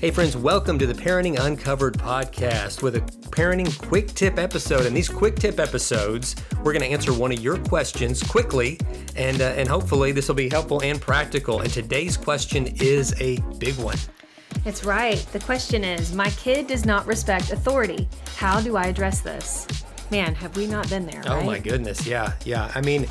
Hey, friends, welcome to the Parenting Uncovered podcast with a parenting quick tip episode. In these quick tip episodes, we're going to answer one of your questions quickly, and, uh, and hopefully, this will be helpful and practical. And today's question is a big one. It's right. The question is My kid does not respect authority. How do I address this? Man, have we not been there? Oh, right? my goodness. Yeah. Yeah. I mean,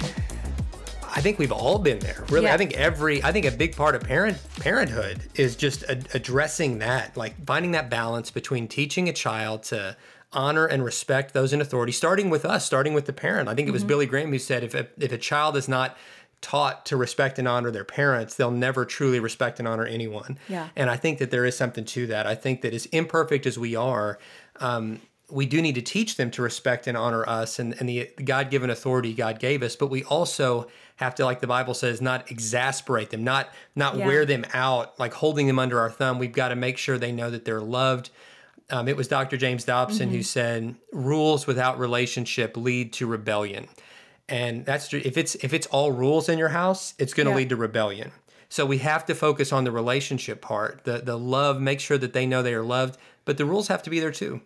I think we've all been there. Really, Yeah. I think every I think a big part of parent parenthood is just a, addressing that, like finding that balance between teaching a child to honor and respect those in authority, starting with us, starting with the parent. I think it Mm-hmm. was Billy Graham who said if a, if a child is not taught to respect and honor their parents, they'll never truly respect and honor anyone. Yeah. And I think that there is something to that. I think that as imperfect as we are, um, we do need to teach them to respect and honor us and, and the God given authority God gave us, but we also have to, like the Bible says, not exasperate them, not not Yeah. wear them out, like holding them under our thumb. We've got to make sure they know that they're loved. Um, it was Dr. James Dobson who said, "Rules without relationship lead to rebellion," and that's true. If it's if it's all rules in your house, it's going to Yeah. lead to rebellion. So we have to focus on the relationship part, the the love. Make sure that they know they are loved, but the rules have to be there too.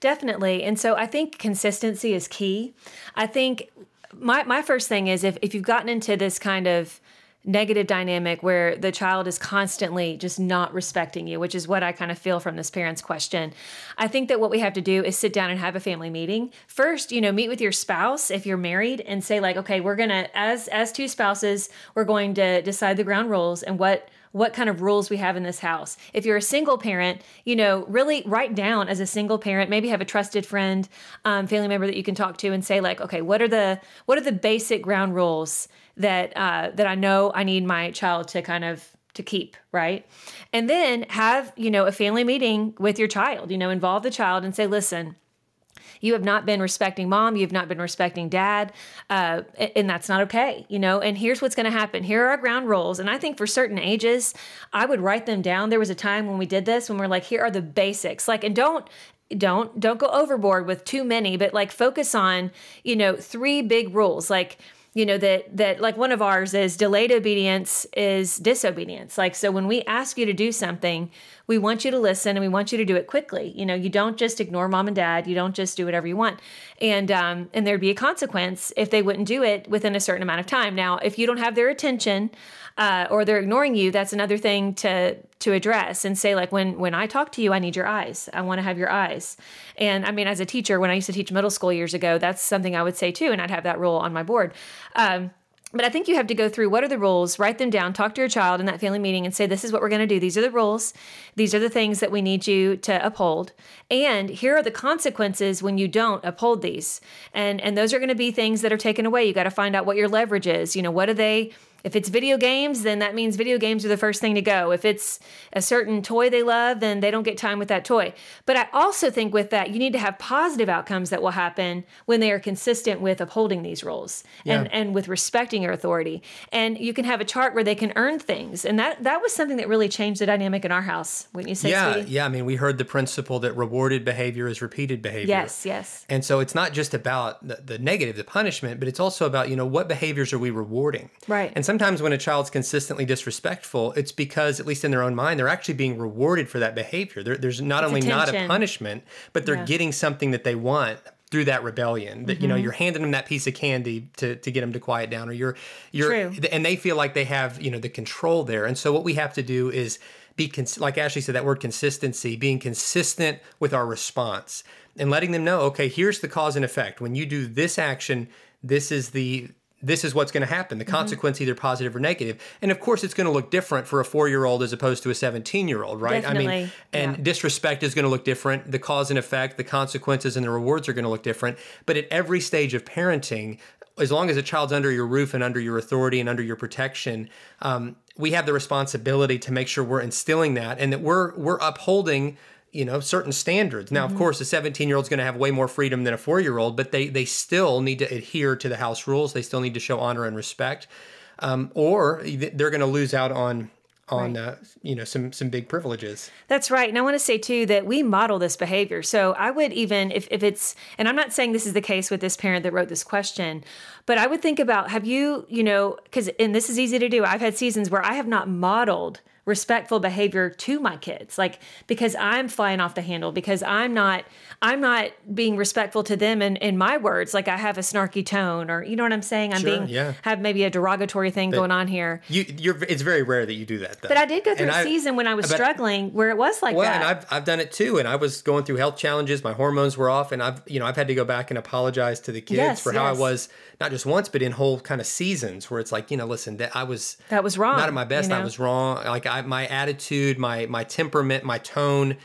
Definitely. And so I think consistency is key. I think my, my first thing is if, if you've gotten into this kind of negative dynamic where the child is constantly just not respecting you, which is what I kind of feel from this parent's question. I think that what we have to do is sit down and have a family meeting. First, you know, meet with your spouse if you're married and say like, okay, we're going to as as two spouses, we're going to decide the ground rules and what what kind of rules we have in this house. If you're a single parent, you know, really write down as a single parent, maybe have a trusted friend, um, family member that you can talk to and say like, okay, what are the what are the basic ground rules that uh, that I know I need my child to kind of to keep right and then have you know a family meeting with your child you know involve the child and say listen you have not been respecting mom. You have not been respecting dad. Uh, and that's not okay you know? And here's what's going to happen. Here are our ground rules. And i think for certain ages i would write them down. There was a time when we did this when we're like here are the basics. Like and don't don't don't go overboard with too many but like focus on you know three big rules. Like you know that that like one of ours is delayed obedience is disobedience. Like so when we ask you to do something we want you to listen and we want you to do it quickly. You know you don't just ignore mom and dad. You don't just do whatever you want. And um and there'd be a consequence if they wouldn't do it within a certain amount of time. Now if you don't have their attention uh, or they're ignoring you that's another thing to to address and say like when when i talk to you i need your eyes. I want to have your eyes. And i mean as a teacher when i used to teach middle school years ago that's something i would say too and i'd have that rule on my board. Um, but I think you have to go through what are the rules, write them down, talk to your child in that family meeting and say, this is what we're going to do. These are the rules. These are the things that we need you to uphold. And here are the consequences when you don't uphold these. And, and those are going to be things that are taken away. You got to find out what your leverage is. You know, what are they? If it's video games, then that means video games are the first thing to go. If it's a certain toy they love, then they don't get time with that toy. But I also think with that, you need to have positive outcomes that will happen when they are consistent with upholding these rules and, Yeah. and with respecting your authority. And you can have a chart where they can earn things. And that that was something that really changed the dynamic in our house. Wouldn't you say, yeah, sweetie? yeah. I mean, we heard the principle that rewarded behavior is repeated behavior. Yes, yes. And so it's not just about the, the negative, the punishment, but it's also about, you know, what behaviors are we rewarding? Right. And sometimes when a child's consistently disrespectful, it's because, at least in their own mind, they're actually being rewarded for that behavior. There, there's not only not a punishment, but they're Yeah. getting something that they want through that rebellion that you Mm-hmm. know you're handing them that piece of candy to, to get them to quiet down or you're you're True. and they feel like they have you know the control there and so what we have to do is be cons- like ashley said that word consistency being consistent with our response and letting them know okay here's the cause and effect when you do this action this is the this is what's going to happen. The Mm-hmm. consequence either positive or negative. And of course it's going to look different for a four-year-old as opposed to a 17-year-old right? I mean and yeah. disrespect is going to look different. The cause and effect the consequences and the rewards are going to look different. But at every stage of parenting as long as a child's under your roof and under your authority and under your protection um, we have the responsibility to make sure we're instilling that and that we're we're upholding you know certain standards now of course a 17 year old is going to have way more freedom than a four year old but they they still need to adhere to the house rules they still need to show honor and respect um, or they're going to lose out on on uh, you know some some big privileges That's right. And I want to say too that we model this behavior. So I would even if, if it's and I'm not saying this is the case with this parent that wrote this question, but I would think about have you, you know, because and this is easy to do. I've had seasons where I have not modeled respectful behavior to my kids like because i'm flying off the handle because i'm not i'm not being respectful to them in, in my words like i have a snarky tone or you know what i'm saying i'm Sure, being yeah. have maybe a derogatory thing going on here You, you're. It's very rare that you do that, though. but i did go through And a I- season when i was but- struggling where it was like Well, that and I've I've done it too, and I was going through health challenges. My hormones were off, and I've you know I've had to go back and apologize to the kids Yes, for how I was not just once, but in whole kind of seasons where it's like you know, listen, that I was That was wrong, not at my best. you I was wrong. Like I, my attitude, my my temperament, my tone,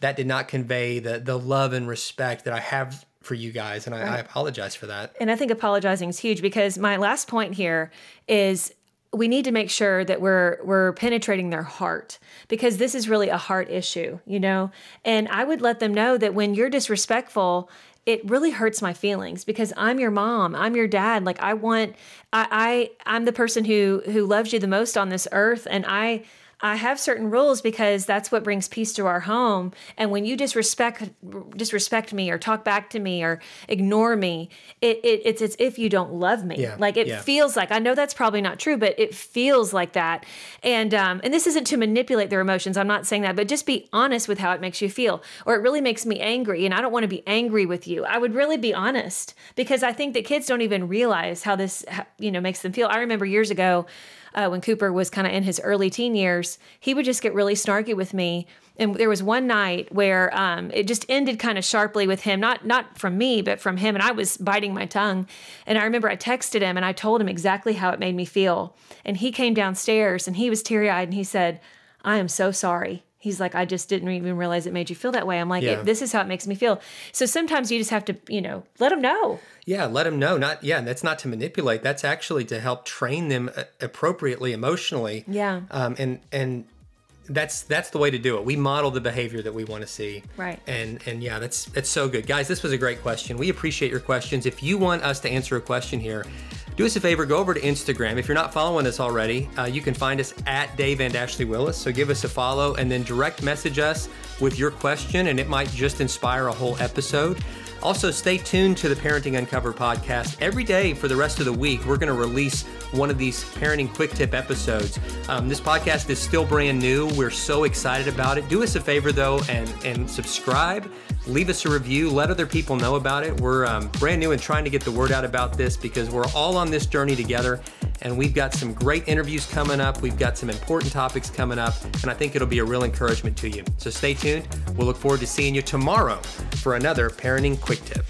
that did not convey the the love and respect that I have for you guys, and I, I apologize for that. and I think apologizing is huge because my last point here is we need to make sure that we're we're penetrating their heart because this is really a heart issue, you know. And I would let them know that when you're disrespectful, it really hurts my feelings because I'm your mom, I'm your dad. Like I want, I, I I'm the person who who loves you the most on this earth, and I I have certain rules because that's what brings peace to our home. And when you disrespect disrespect me or talk back to me or ignore me, it, it it's as if you don't love me. Yeah, Like it yeah. feels like I know that's probably not true, but it feels like that. And um, and this isn't to manipulate their emotions. I'm not saying that, but just be honest with how it makes you feel. Or it really makes me angry, and I don't want to be angry with you. I would really be honest because I think that kids don't even realize how this you know makes them feel. I remember years ago uh, when Cooper was kind of in his early teen years, he would just get really snarky with me. And there was one night where um, it just ended kind of sharply with him, not not from me, but from him. And I was biting my tongue. And I remember I texted him and I told him exactly how it made me feel. And he came downstairs and he was teary eyed and he said, "I am so sorry." He's like, I just didn't even realize it made you feel that way. I'm like, Yeah. this is how it makes me feel. So sometimes you just have to, you know, let them know. Yeah, let them know. Not yeah, that's not to manipulate. That's actually to help train them uh, appropriately emotionally. Yeah. Um, and and that's that's the way to do it. We model the behavior that we want to see. Right. And and yeah, that's that's so good, guys. This was a great question. We appreciate your questions. If you want us to answer a question here. Do us a favor, go over to Instagram. If you're not following us already, uh, you can find us at Dave and Ashley Willis. So give us a follow and then direct message us with your question, and it might just inspire a whole episode. Also, stay tuned to the Parenting Uncovered podcast. Every day for the rest of the week, we're going to release one of these parenting quick tip episodes. Um, this podcast is still brand new. We're so excited about it. Do us a favor, though, and, and subscribe. Leave us a review. Let other people know about it. We're um, brand new and trying to get the word out about this because we're all on this journey together. And we've got some great interviews coming up. We've got some important topics coming up. And I think it'll be a real encouragement to you. So stay tuned. We'll look forward to seeing you tomorrow for another Parenting Quick Tip.